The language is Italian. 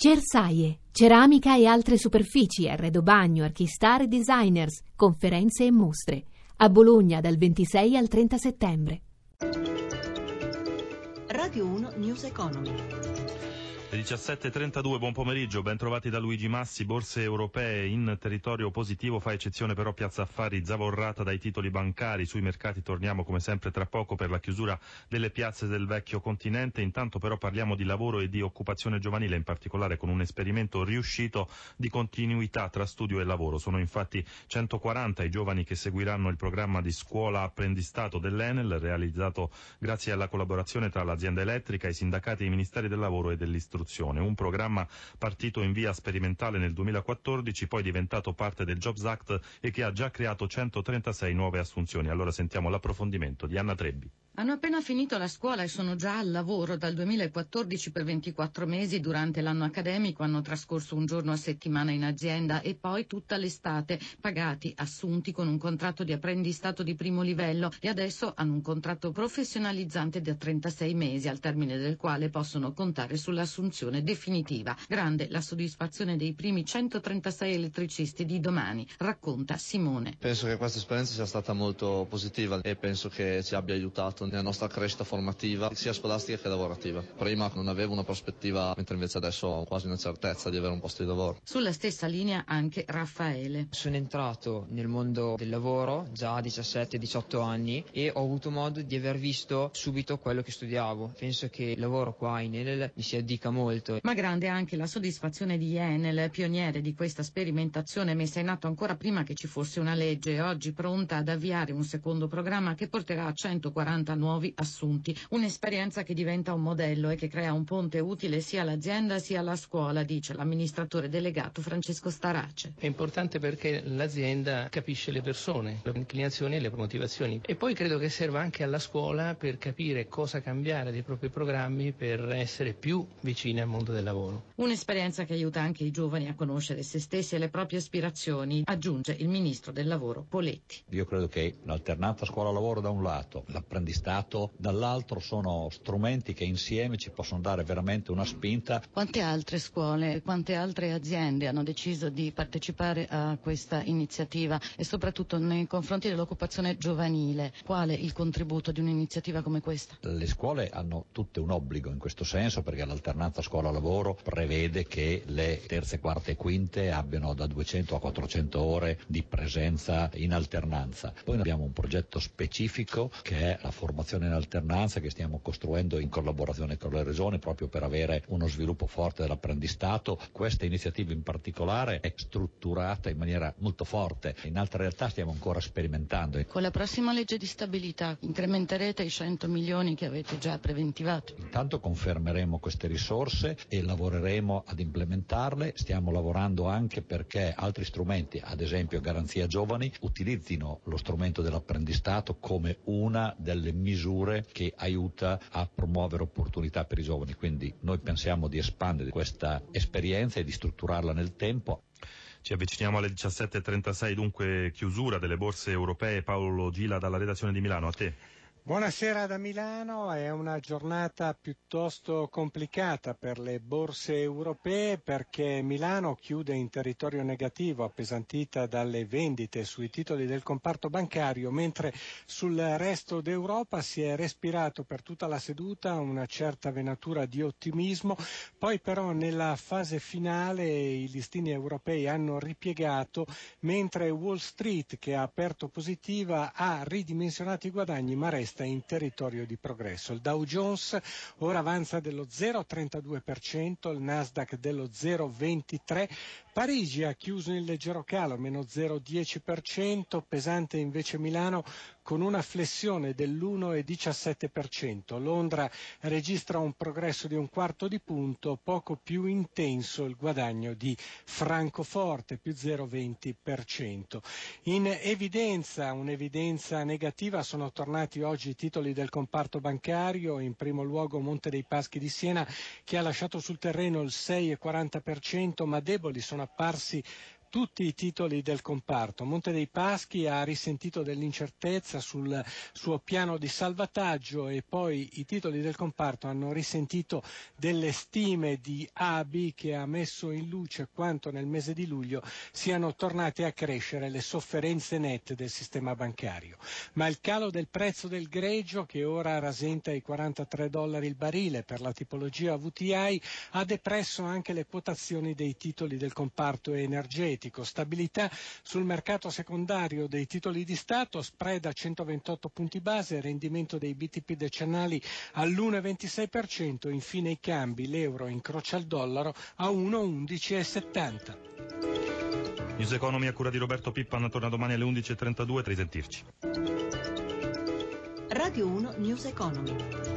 Cersaie, ceramica e altre superfici, arredo bagno, archistar e designers, conferenze e mostre. A Bologna dal 26 al 30 settembre. Radio 1 News Economy. Le 17.32, buon pomeriggio, ben trovati da Luigi Massi, borse europee in territorio positivo, fa eccezione però Piazza Affari zavorrata dai titoli bancari, sui mercati torniamo come sempre tra poco per la chiusura delle piazze del vecchio continente, intanto però parliamo di lavoro e di occupazione giovanile, in particolare con un esperimento riuscito di continuità tra studio e lavoro, sono infatti 140 i giovani che seguiranno il programma di scuola apprendistato dell'Enel, realizzato grazie alla collaborazione tra l'azienda elettrica, i sindacati i ministeri del lavoro e dell'istruzione istruzione, un programma partito in via sperimentale nel 2014, poi diventato parte del Jobs Act e che ha già creato 136 nuove assunzioni. Allora sentiamo l'approfondimento di Anna Trebbi. Hanno appena finito la scuola e sono già al lavoro dal 2014 per 24 mesi. Durante l'anno accademico hanno trascorso un giorno a settimana in azienda e poi tutta l'estate, pagati, assunti con un contratto di apprendistato di primo livello e adesso hanno un contratto professionalizzante da 36 mesi, al termine del quale possono contare sull'assunzione definitiva. Grande la soddisfazione dei primi 136 elettricisti di domani, racconta Simone. Penso che questa esperienza sia stata molto positiva e penso che ci abbia aiutato nella nostra crescita formativa, sia scolastica che lavorativa. Prima non avevo una prospettiva, mentre invece adesso ho quasi una certezza di avere un posto di lavoro. Sulla stessa linea anche Raffaele. Sono entrato nel mondo del lavoro già a 17-18 anni e ho avuto modo di aver visto subito quello che studiavo. Penso che il lavoro qua in Enel mi si addica molto. Ma grande anche la soddisfazione di Enel, pioniere di questa sperimentazione messa in atto ancora prima che ci fosse una legge, oggi pronta ad avviare un secondo programma che porterà a 140 nuovi assunti. Un'esperienza che diventa un modello e che crea un ponte utile sia all'azienda sia alla scuola, dice l'amministratore delegato Francesco Starace. È importante perché l'azienda capisce le persone, le inclinazioni e le motivazioni. E poi credo che serva anche alla scuola per capire cosa cambiare dei propri programmi per essere più vicini al mondo del lavoro. Un'esperienza che aiuta anche i giovani a conoscere se stessi e le proprie aspirazioni, aggiunge il ministro del lavoro Poletti. Io credo che l'alternanza scuola-lavoro da un lato, l'apprendistato Stato, dall'altro sono strumenti che insieme ci possono dare veramente una spinta. Quante altre scuole, quante altre aziende hanno deciso di partecipare a questa iniziativa e soprattutto nei confronti dell'occupazione giovanile? Quale il contributo di un'iniziativa come questa? Le scuole hanno tutte un obbligo in questo senso perché l'alternanza scuola-lavoro prevede che le terze, quarte e quinte abbiano da 200 a 400 ore di presenza in alternanza. Poi abbiamo un progetto specifico che è la formazione formazione in alternanza che stiamo costruendo in collaborazione con le regioni proprio per avere uno sviluppo forte dell'apprendistato. Questa iniziativa in particolare è strutturata in maniera molto forte, in altre realtà stiamo ancora sperimentando. Con la prossima legge di stabilità incrementerete i 100 milioni che avete già preventivato? Intanto confermeremo queste risorse e lavoreremo ad implementarle, stiamo lavorando anche perché altri strumenti, ad esempio Garanzia Giovani, utilizzino lo strumento dell'apprendistato come una delle misure che aiuta a promuovere opportunità per i giovani. Quindi noi pensiamo di espandere questa esperienza e di strutturarla nel tempo. Ci avviciniamo alle 17.36, dunque chiusura delle borse europee. Paolo Gila dalla redazione di Milano, a te. Buonasera da Milano, è una giornata piuttosto complicata per le borse europee perché Milano chiude in territorio negativo appesantita dalle vendite sui titoli del comparto bancario, mentre sul resto d'Europa si è respirato per tutta la seduta una certa venatura di ottimismo, poi però nella fase finale i listini europei hanno ripiegato mentre Wall Street che ha aperto positiva ha ridimensionato i guadagni ma resta resta in territorio di progresso. Il Dow Jones ora avanza dello 0,32%, il Nasdaq dello 0,23%, Parigi ha chiuso in leggero calo, meno 0,10%, pesante invece Milano con una flessione dell'1,17%. Londra registra un progresso di un quarto di punto, poco più intenso il guadagno di Francoforte, più 0,20%. In evidenza, un'evidenza negativa, sono tornati oggi i titoli del comparto bancario, in primo luogo Monte dei Paschi di Siena che ha lasciato sul terreno il 6,40%, ma deboli sono apparsi tutti i titoli del comparto. Monte dei Paschi ha risentito dell'incertezza sul suo piano di salvataggio e poi i titoli del comparto hanno risentito delle stime di ABI che ha messo in luce quanto nel mese di luglio siano tornate a crescere le sofferenze nette del sistema bancario. Ma il calo del prezzo del greggio che ora rasenta i 43 dollari il barile per la tipologia VTI ha depresso anche le quotazioni dei titoli del comparto energetico energetico, stabilità sul mercato secondario dei titoli di Stato, spread a 128 punti base, rendimento dei BTP decennali all'1,26%, infine i cambi, l'euro incrocia il dollaro a 1,1170. News Economy a cura di Roberto Pippan torna domani alle 11.32, risentirci. Radio 1 News Economy.